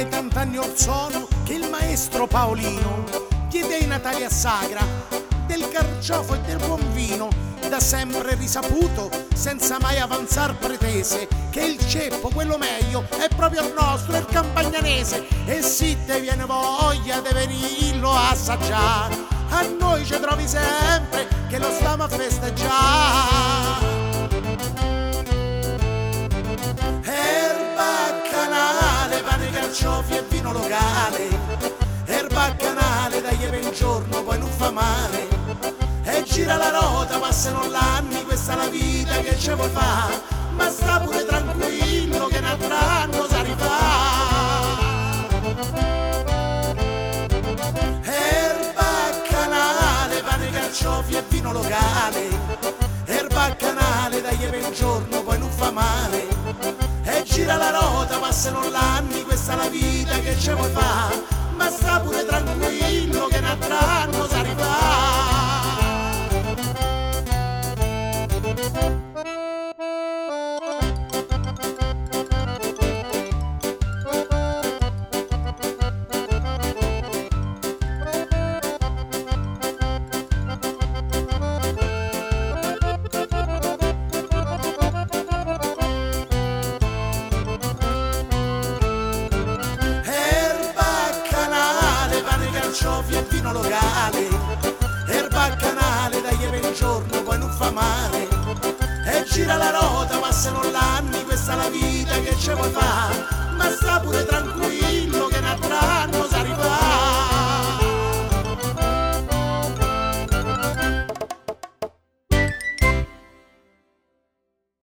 ormai tant'anni or sono che il maestro Paolino chiede Natali a Sagra del carciofo e del buon vino, da sempre risaputo, senza mai avanzar pretese, che il ceppo, quello meglio, è proprio il nostro, il campagnanese, e se te viene voglia di venirlo a assaggiare, a noi ci trovi sempre che lo stiamo a festeggiare. Carciofi e vino locale, erba canale, dagli per giorno, poi non fa male. E gira la rota, passano l'anni, questa è la vita che ce vuoi fare, ma sta pure tranquillo che un si rifà. Erba canale, pane, carciofi e vino locale, erba canale, dagli per giorno, poi non fa male, e gira la rota, passano l'anni, vita questa